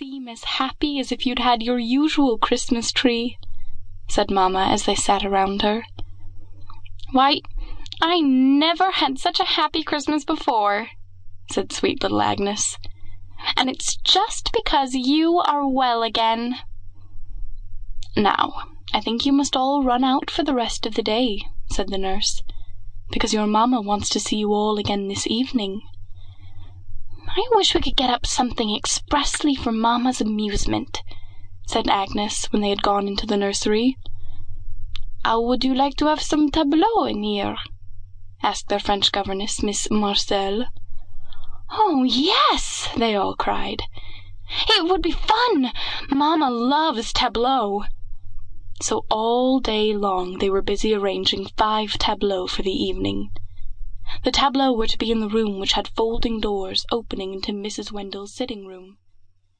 seem as happy as if you'd had your usual Christmas tree," said Mamma, as they sat around her. "Why, I never had such a happy Christmas before," said sweet little Agnes. "And it's just because you are well again." "Now, I think you must all run out for the rest of the day," said the nurse, "because your Mamma wants to see you all again this evening." "I wish we could get up something expressly for Mamma's amusement," said Agnes, when they had gone into the nursery. "How would you like to have some tableaux in here?" asked their French governess, Miss Marcel. "Oh, yes!" they all cried. "It would be fun. Mamma loves tableaux." So all day long they were busy arranging five tableaux for the evening. The tableaux were to be in the room which had folding doors opening into Mrs. Wendell's sitting room.